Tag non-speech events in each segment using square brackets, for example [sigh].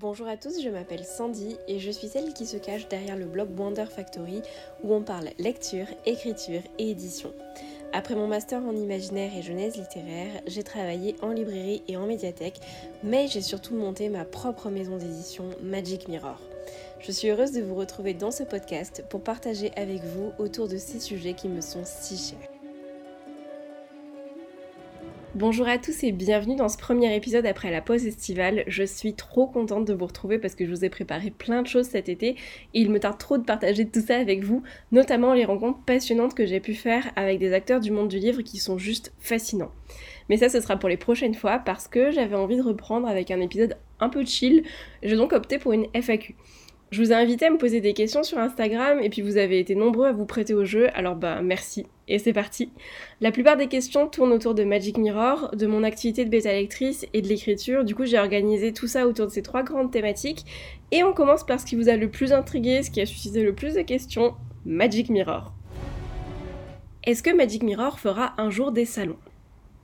Bonjour à tous, je m'appelle Sandy et je suis celle qui se cache derrière le blog Wonder Factory où on parle lecture, écriture et édition. Après mon master en imaginaire et genèse littéraire, j'ai travaillé en librairie et en médiathèque, mais j'ai surtout monté ma propre maison d'édition Magic Mirror. Je suis heureuse de vous retrouver dans ce podcast pour partager avec vous autour de ces sujets qui me sont si chers. Bonjour à tous et bienvenue dans ce premier épisode après la pause estivale. Je suis trop contente de vous retrouver parce que je vous ai préparé plein de choses cet été et il me tarde trop de partager tout ça avec vous, notamment les rencontres passionnantes que j'ai pu faire avec des acteurs du monde du livre qui sont juste fascinants. Mais ça ce sera pour les prochaines fois parce que j'avais envie de reprendre avec un épisode un peu chill. J'ai donc opté pour une FAQ. Je vous ai invité à me poser des questions sur Instagram et puis vous avez été nombreux à vous prêter au jeu, alors bah merci. Et c'est parti. La plupart des questions tournent autour de Magic Mirror, de mon activité de bêta lectrice et de l'écriture. Du coup, j'ai organisé tout ça autour de ces trois grandes thématiques. Et on commence par ce qui vous a le plus intrigué, ce qui a suscité le plus de questions, Magic Mirror. Est-ce que Magic Mirror fera un jour des salons?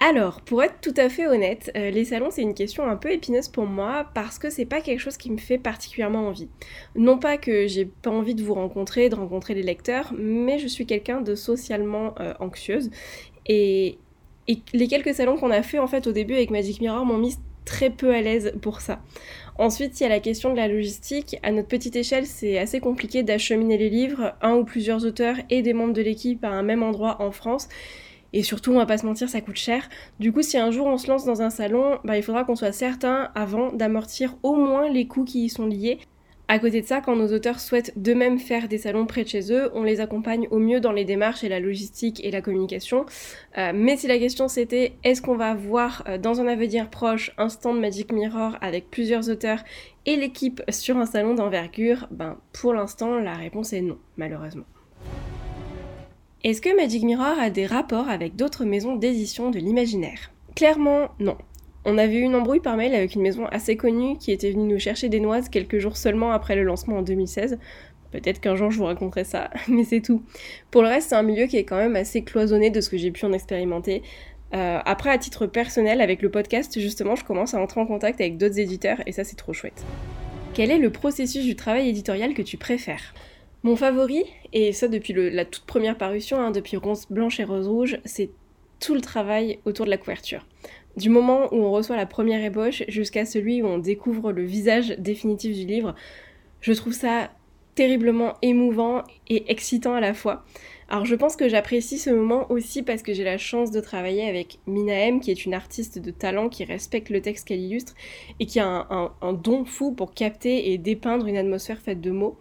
Alors, pour être tout à fait honnête, euh, les salons c'est une question un peu épineuse pour moi parce que c'est pas quelque chose qui me fait particulièrement envie. Non pas que j'ai pas envie de vous rencontrer, de rencontrer les lecteurs, mais je suis quelqu'un de socialement euh, anxieuse et, les quelques salons qu'on a fait en fait au début avec Magic Mirror m'ont mis très peu à l'aise pour ça. Ensuite, il y a la question de la logistique. À notre petite échelle, c'est assez compliqué d'acheminer les livres, un ou plusieurs auteurs et des membres de l'équipe à un même endroit en France. Et surtout, on va pas se mentir, ça coûte cher. Du coup, si un jour on se lance dans un salon, bah, il faudra qu'on soit certain avant d'amortir au moins les coûts qui y sont liés. À côté de ça, quand nos auteurs souhaitent d'eux-mêmes faire des salons près de chez eux, on les accompagne au mieux dans les démarches et la logistique et la communication. Euh, mais si la question c'était est-ce qu'on va voir euh, dans un avenir proche un stand Magic Mirror avec plusieurs auteurs et l'équipe sur un salon d'envergure, ben pour l'instant la réponse est non, malheureusement. Est-ce que Magic Mirror a des rapports avec d'autres maisons d'édition de l'imaginaire? Clairement, non. On avait eu une embrouille par mail avec une maison assez connue qui était venue nous chercher des noises quelques jours seulement après le lancement en 2016. Peut-être qu'un jour je vous raconterai ça, [laughs] mais c'est tout. Pour le reste, c'est un milieu qui est quand même assez cloisonné de ce que j'ai pu en expérimenter. Euh, après, à titre personnel, avec le podcast, justement, je commence à entrer en contact avec d'autres éditeurs et ça, c'est trop chouette. Quel est le processus du travail éditorial que tu préfères? Mon favori, et ça depuis la toute première parution, hein, depuis Rose Blanche et Rose Rouge, c'est tout le travail autour de la couverture. Du moment où on reçoit la première ébauche jusqu'à celui où on découvre le visage définitif du livre, je trouve ça terriblement émouvant et excitant à la fois. Alors je pense que j'apprécie ce moment aussi parce que j'ai la chance de travailler avec Minaem, qui est une artiste de talent qui respecte le texte qu'elle illustre et qui a un don fou pour capter et dépeindre une atmosphère faite de mots.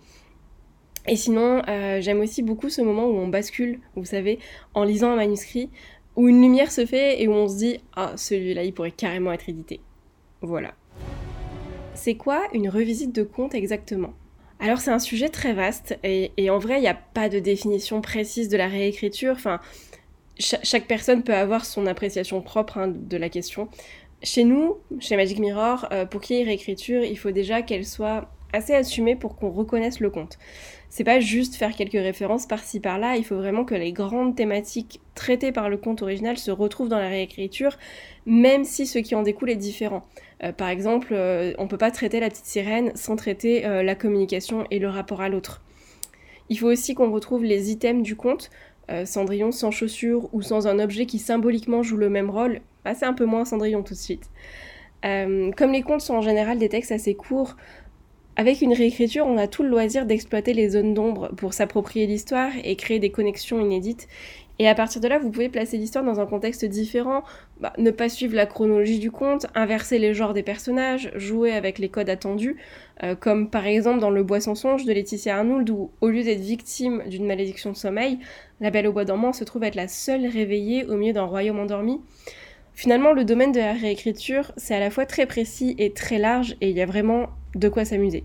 Et sinon, euh, j'aime aussi beaucoup ce moment où on bascule, vous savez, en lisant un manuscrit, où une lumière se fait et où on se dit Ah, celui-là, il pourrait carrément être édité. Voilà. C'est quoi une revisite de conte exactement? Alors c'est un sujet très vaste et, en vrai il n'y a pas de définition précise de la réécriture. Enfin, chaque personne peut avoir son appréciation propre hein, de la question. Chez nous, chez Magic Mirror, euh, pour qu'il y ait réécriture, il faut déjà qu'elle soit assez assumée pour qu'on reconnaisse le conte c'est pas juste faire quelques références par-ci par-là, il faut vraiment que les grandes thématiques traitées par le conte original se retrouvent dans la réécriture, même si ce qui en découle est différent. Euh, par exemple, euh, on peut pas traiter la petite sirène sans traiter euh, la communication et le rapport à l'autre. Il faut aussi qu'on retrouve les items du conte, Cendrillon sans chaussures ou sans un objet qui symboliquement joue le même rôle, bah, c'est un peu moins Cendrillon tout de suite. comme les contes sont en général des textes assez courts, avec une réécriture, on a tout le loisir d'exploiter les zones d'ombre pour s'approprier l'histoire et créer des connexions inédites. Et à partir de là, vous pouvez placer l'histoire dans un contexte différent, bah, ne pas suivre la chronologie du conte, inverser les genres des personnages, jouer avec les codes attendus, euh, comme par exemple dans Le Bois sans songe de Laetitia Arnould, où au lieu d'être victime d'une malédiction de sommeil, la Belle au Bois dormant se trouve être la seule réveillée au milieu d'un royaume endormi. Finalement, le domaine de la réécriture, c'est à la fois très précis et très large, et il y a vraiment de quoi s'amuser.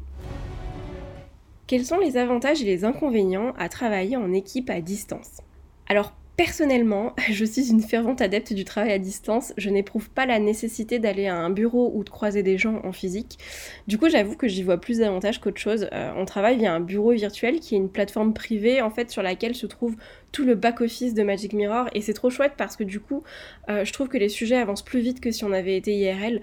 Quels sont les avantages et les inconvénients à travailler en équipe à distance? Alors Personnellement, [laughs] je suis une fervente adepte du travail à distance. Je n'éprouve pas la nécessité d'aller à un bureau ou de croiser des gens en physique. Du coup, j'avoue que j'y vois plus d'avantages qu'autre chose. Euh, on travaille via un bureau virtuel qui est une plateforme privée en fait sur laquelle se trouve tout le back-office de Magic Mirror et c'est trop chouette parce que du coup, euh, je trouve que les sujets avancent plus vite que si on avait été IRL.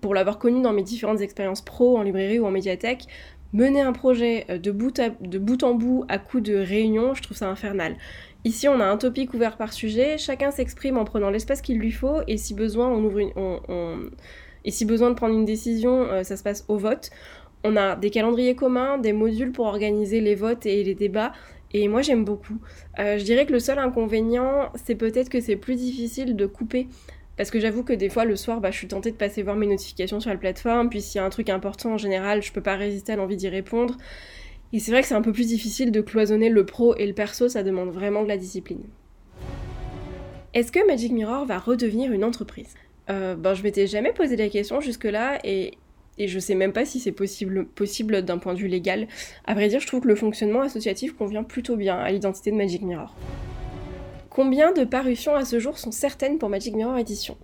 Pour l'avoir connu dans mes différentes expériences pro en librairie ou en médiathèque, mener un projet de bout, de bout en bout à coup de réunion, je trouve ça infernal. Ici, on a un topic ouvert par sujet, chacun s'exprime en prenant l'espace qu'il lui faut, et si besoin, on ouvre Et si besoin de prendre une décision, ça se passe au vote. On a des calendriers communs, des modules pour organiser les votes et les débats. Et moi j'aime beaucoup. Euh, je dirais que le seul inconvénient, c'est peut-être que c'est plus difficile de couper. Parce que j'avoue que des fois le soir, bah, je suis tentée de passer voir mes notifications sur la plateforme. Puis s'il y a un truc important en général, je peux pas résister à l'envie d'y répondre. Et c'est vrai que c'est un peu plus difficile de cloisonner le pro et le perso, ça demande vraiment de la discipline. Est-ce que Magic Mirror va redevenir une entreprise? Euh, ben, je m'étais jamais posé la question jusque-là et et je sais même pas si c'est possible, possible d'un point de vue légal. À vrai dire, je trouve que le fonctionnement associatif convient plutôt bien à l'identité de Magic Mirror. Combien de parutions à ce jour sont certaines pour Magic Mirror Edition?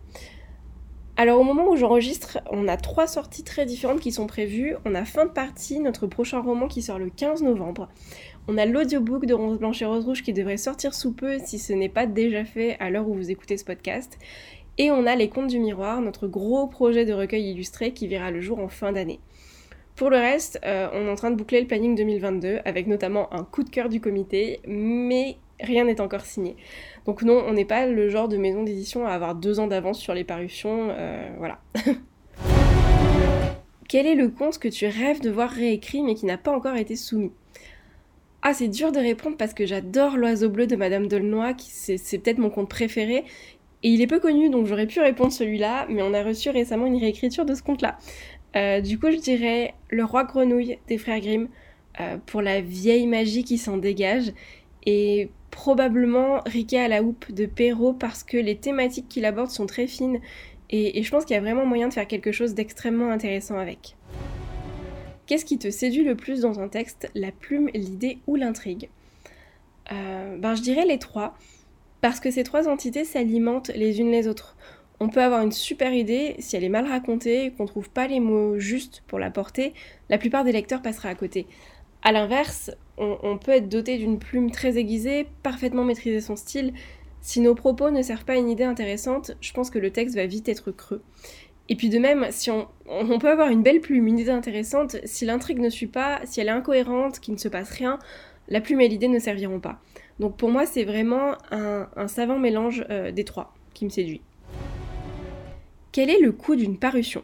Alors au moment où j'enregistre, on a trois sorties très différentes qui sont prévues. On a fin de partie, notre prochain roman qui sort le 15 novembre. On a l'audiobook de Rose Blanche et Rose Rouge qui devrait sortir sous peu si ce n'est pas déjà fait à l'heure où vous écoutez ce podcast. Et on a Les Contes du Miroir, notre gros projet de recueil illustré qui verra le jour en fin d'année. Pour le reste, euh, on est en train de boucler le planning 2022 avec notamment un coup de cœur du comité, mais rien n'est encore signé. Donc non, on n'est pas le genre de maison d'édition à avoir deux ans d'avance sur les parutions, euh, voilà. [laughs] Quel est le conte que tu rêves de voir réécrit mais qui n'a pas encore été soumis? Ah, c'est dur de répondre parce que j'adore L'Oiseau Bleu de Madame Delnoy, c'est peut-être mon conte préféré, et il est peu connu, donc j'aurais pu répondre celui-là, mais on a reçu récemment une réécriture de ce conte-là. Euh, du coup, je dirais Le Roi Grenouille des Frères Grimm, euh, pour la vieille magie qui s'en dégage, et probablement Riquet à la houppe de Perrault, parce que les thématiques qu'il aborde sont très fines, et, je pense qu'il y a vraiment moyen de faire quelque chose d'extrêmement intéressant avec. Qu'est-ce qui te séduit le plus dans un texte La plume, l'idée ou l'intrigue? Euh, Ben, je dirais les trois. Parce que ces trois entités s'alimentent les unes les autres. On peut avoir une super idée, si elle est mal racontée qu'on trouve pas les mots justes pour la porter, la plupart des lecteurs passeraient à côté. A l'inverse, on, peut être doté d'une plume très aiguisée, parfaitement maîtriser son style. Si nos propos ne servent pas à une idée intéressante, je pense que le texte va vite être creux. Et puis de même, si on, peut avoir une belle plume, une idée intéressante, si l'intrigue ne suit pas, si elle est incohérente, qu'il ne se passe rien, la plume et l'idée ne serviront pas. Donc pour moi, c'est vraiment un, savant mélange euh, des trois qui me séduit. Quel est le coût d'une parution?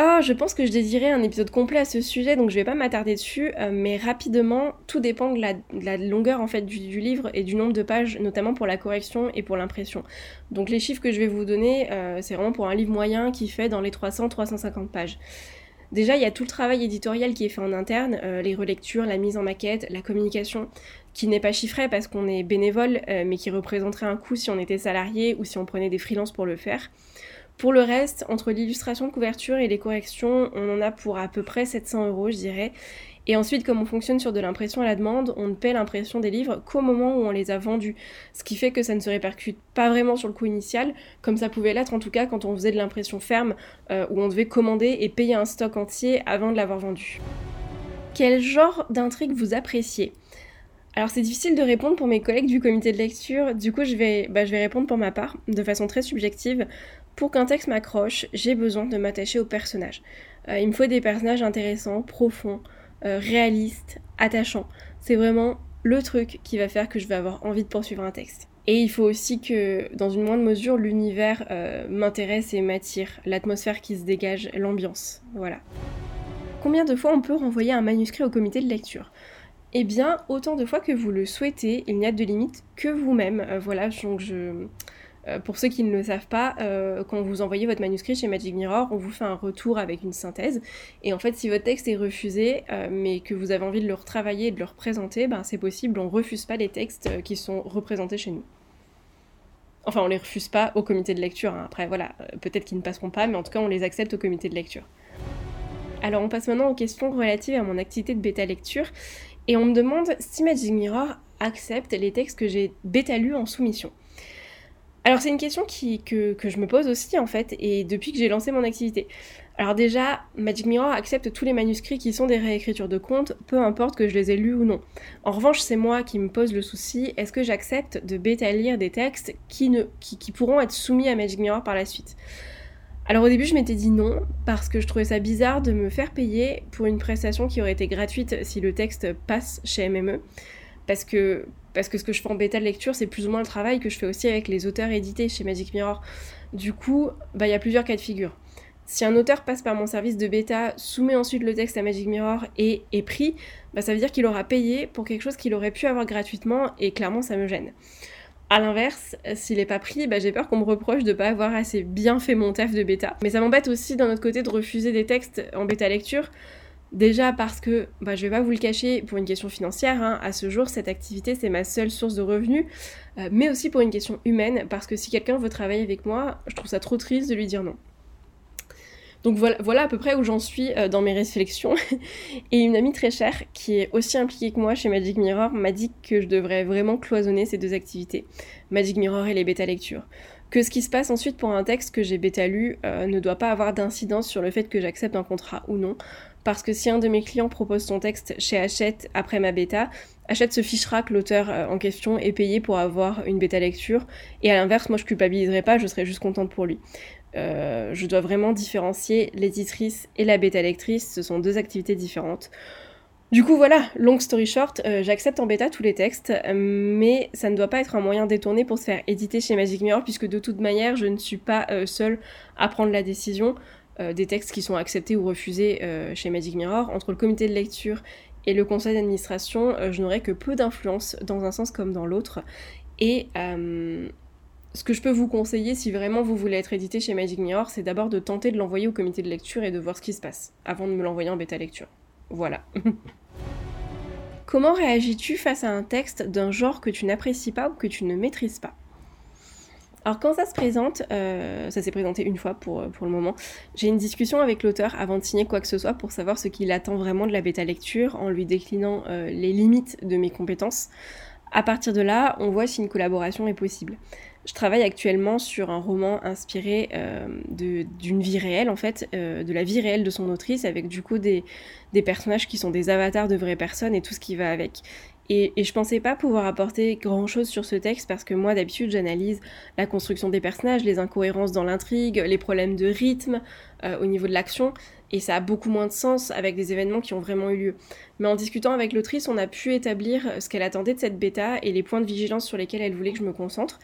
Ah, je pense que je désirais un épisode complet à ce sujet, donc je vais pas m'attarder dessus, euh, mais rapidement, tout dépend de la, longueur en fait du, livre et du nombre de pages, notamment pour la correction et pour l'impression. Donc les chiffres que je vais vous donner, euh, c'est vraiment pour un livre moyen qui fait dans les 300-350 pages. Déjà, il y a tout le travail éditorial qui est fait en interne, les relectures, la mise en maquette, la communication qui n'est pas chiffré parce qu'on est bénévole, euh, mais qui représenterait un coût si on était salarié ou si on prenait des freelances pour le faire. Pour le reste, entre l'illustration de couverture et les corrections, on en a pour à peu près 700 euros, je dirais. Et ensuite, comme on fonctionne sur de l'impression à la demande, on ne paie l'impression des livres qu'au moment où on les a vendus. Ce qui fait que ça ne se répercute pas vraiment sur le coût initial, comme ça pouvait l'être en tout cas quand on faisait de l'impression ferme, euh, où on devait commander et payer un stock entier avant de l'avoir vendu. Quel genre d'intrigue vous appréciez? Alors c'est difficile de répondre pour mes collègues du comité de lecture, du coup je vais, bah, je vais répondre pour ma part, de façon très subjective. Pour qu'un texte m'accroche, j'ai besoin de m'attacher aux personnages. Euh, il me faut des personnages intéressants, profonds, euh, réalistes, attachants. C'est vraiment le truc qui va faire que je vais avoir envie de poursuivre un texte. Et il faut aussi que, dans une moindre mesure, l'univers euh, m'intéresse et m'attire, l'atmosphère qui se dégage, l'ambiance. Voilà. Combien de fois on peut renvoyer un manuscrit au comité de lecture? Eh bien, autant de fois que vous le souhaitez, il n'y a de limite que vous-même. Voilà, donc je... Euh, pour ceux qui ne le savent pas, euh, quand vous envoyez votre manuscrit chez Magic Mirror, on vous fait un retour avec une synthèse. Et en fait, si votre texte est refusé, mais que vous avez envie de le retravailler et de le représenter, ben, c'est possible, on refuse pas les textes qui sont représentés chez nous. Enfin, on les refuse pas au comité de lecture. Hein. Après, voilà, peut-être qu'ils ne passeront pas, mais en tout cas, on les accepte au comité de lecture. Alors, on passe maintenant aux questions relatives à mon activité de bêta lecture. Et on me demande si Magic Mirror accepte les textes que j'ai bêta lus en soumission. Alors c'est une question que, je me pose aussi en fait, et depuis que j'ai lancé mon activité. Alors déjà, Magic Mirror accepte tous les manuscrits qui sont des réécritures de contes, peu importe que je les ai lus ou non. En revanche, c'est moi qui me pose le souci, est-ce que j'accepte de bêta lire des textes qui pourront être soumis à Magic Mirror par la suite? Alors au début je m'étais dit non parce que je trouvais ça bizarre de me faire payer pour une prestation qui aurait été gratuite si le texte passe chez MME parce que parce que ce que je fais en bêta de lecture c'est plus ou moins le travail que je fais aussi avec les auteurs édités chez Magic Mirror. Du coup, bah il y a plusieurs cas de figure. Si un auteur passe par mon service de bêta, soumet ensuite le texte à Magic Mirror et est pris, bah ça veut dire qu'il aura payé pour quelque chose qu'il aurait pu avoir gratuitement et clairement ça me gêne. A l'inverse, s'il est pas pris, bah, j'ai peur qu'on me reproche de pas avoir assez bien fait mon taf de bêta. Mais ça m'embête aussi d'un autre côté de refuser des textes en bêta lecture. Déjà parce que, bah, je vais pas vous le cacher, pour une question financière, hein, à ce jour, cette activité c'est ma seule source de revenus, euh, mais aussi pour une question humaine, parce que si quelqu'un veut travailler avec moi, je trouve ça trop triste de lui dire non. Donc voilà, à peu près où j'en suis euh, dans mes réflexions. [laughs] Et une amie très chère, qui est aussi impliquée que moi chez Magic Mirror, m'a dit que je devrais vraiment cloisonner ces deux activités, Magic Mirror et les bêta lectures. Que ce qui se passe ensuite pour un texte que j'ai bêta lu euh, ne doit pas avoir d'incidence sur le fait que j'accepte un contrat ou non. Parce que si un de mes clients propose son texte chez Hachette après ma bêta, Hachette se fichera que l'auteur euh, en question est payé pour avoir une bêta lecture. Et à l'inverse, moi je culpabiliserai pas, je serai juste contente pour lui. Euh, je dois vraiment différencier l'éditrice et la bêta lectrice, ce sont deux activités différentes. Du coup voilà, long story short, euh, j'accepte en bêta tous les textes, mais ça ne doit pas être un moyen détourné pour se faire éditer chez Magic Mirror, puisque de toute manière, je ne suis pas seule à prendre la décision des textes qui sont acceptés ou refusés chez Magic Mirror. Entre le comité de lecture et le conseil d'administration, je n'aurai que peu d'influence dans un sens comme dans l'autre. Et ce que je peux vous conseiller si vraiment vous voulez être édité chez Magic Mirror, c'est d'abord de tenter de l'envoyer au comité de lecture et de voir ce qui se passe, avant de me l'envoyer en bêta lecture. Voilà. [laughs] Comment réagis-tu face à un texte d'un genre que tu n'apprécies pas ou que tu ne maîtrises pas? Alors quand ça se présente, euh, ça s'est présenté une fois pour, pour le moment, j'ai une discussion avec l'auteur avant de signer quoi que ce soit pour savoir ce qu'il attend vraiment de la bêta lecture en lui déclinant euh, les limites de mes compétences. À partir de là, on voit si une collaboration est possible. Je travaille actuellement sur un roman inspiré euh, d'une vie réelle, en fait, euh, de la vie réelle de son autrice, avec du coup des, des, personnages qui sont des avatars de vraies personnes et tout ce qui va avec. Et, et je pensais pas pouvoir apporter grand chose sur ce texte parce que moi d'habitude j'analyse la construction des personnages, les incohérences dans l'intrigue, les problèmes de rythme euh, au niveau de l'action, et ça a beaucoup moins de sens avec des événements qui ont vraiment eu lieu. Mais en discutant avec l'autrice, on a pu établir ce qu'elle attendait de cette bêta et les points de vigilance sur lesquels elle voulait que je me concentre.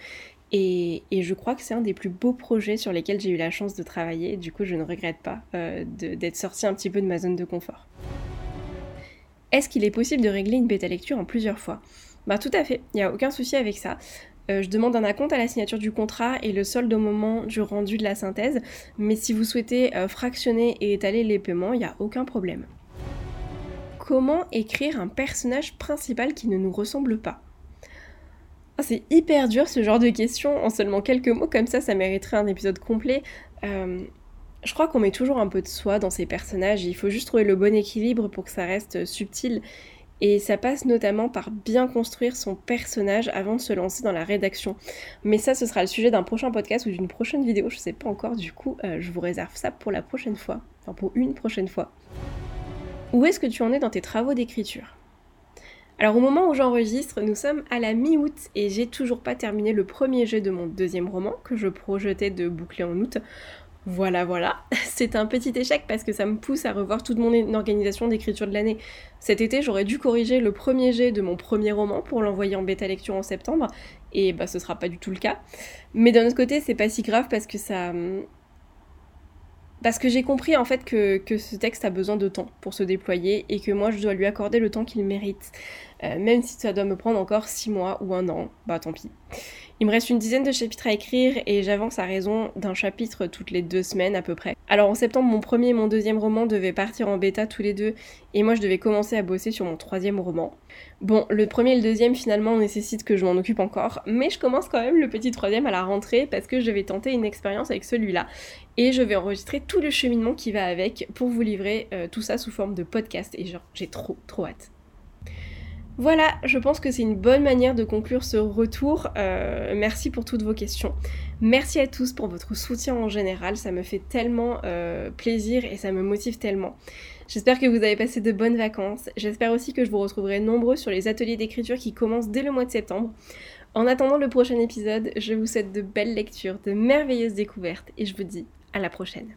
Et, je crois que c'est un des plus beaux projets sur lesquels j'ai eu la chance de travailler. Du coup, je ne regrette pas euh, d'être sortie un petit peu de ma zone de confort. Est-ce qu'il est possible de régler une bêta lecture en plusieurs fois? Bah tout à fait, il n'y a aucun souci avec ça. Euh, je demande un acompte à la signature du contrat et le solde au moment du rendu de la synthèse, mais si vous souhaitez euh, fractionner et étaler les paiements, il n'y a aucun problème. Comment écrire un personnage principal qui ne nous ressemble pas? C'est hyper dur ce genre de questions en seulement quelques mots comme ça, ça mériterait un épisode complet. Euh, je crois qu'on met toujours un peu de soi dans ces personnages, il faut juste trouver le bon équilibre pour que ça reste subtil. Et ça passe notamment par bien construire son personnage avant de se lancer dans la rédaction. Mais ça, ce sera le sujet d'un prochain podcast ou d'une prochaine vidéo, je sais pas encore, du coup, euh, je vous réserve ça pour la prochaine fois. Enfin, pour une prochaine fois. Où est-ce que tu en es dans tes travaux d'écriture? Alors au moment où j'enregistre, nous sommes à la mi-août et j'ai toujours pas terminé le premier jet de mon deuxième roman que je projetais de boucler en août. Voilà, voilà. [laughs] C'est un petit échec parce que ça me pousse à revoir toute mon organisation d'écriture de l'année. Cet été, j'aurais dû corriger le premier jet de mon premier roman pour l'envoyer en bêta lecture en septembre, et bah ce sera pas du tout le cas. Mais d'un autre côté, c'est pas si grave parce que ça, parce que j'ai compris en fait que, ce texte a besoin de temps pour se déployer et que moi je dois lui accorder le temps qu'il mérite. Euh, même si ça doit me prendre encore 6 mois ou un an, bah tant pis. Il me reste une dizaine de chapitres à écrire et j'avance à raison d'un chapitre toutes les deux semaines à peu près. Alors en septembre, mon premier et mon deuxième roman devaient partir en bêta tous les deux et moi je devais commencer à bosser sur mon troisième roman. Bon, le premier et le deuxième finalement nécessitent que je m'en occupe encore, mais je commence quand même le petit troisième à la rentrée parce que je vais tenter une expérience avec celui-là et je vais enregistrer tout le cheminement qui va avec pour vous livrer euh, tout ça sous forme de podcast et genre j'ai trop trop hâte. Voilà, je pense que c'est une bonne manière de conclure ce retour. Euh, merci pour toutes vos questions. Merci à tous pour votre soutien en général, ça me fait tellement euh, plaisir et ça me motive tellement. J'espère que vous avez passé de bonnes vacances. J'espère aussi que je vous retrouverai nombreux sur les ateliers d'écriture qui commencent dès le mois de septembre. En attendant le prochain épisode, je vous souhaite de belles lectures, de merveilleuses découvertes et je vous dis À la prochaine.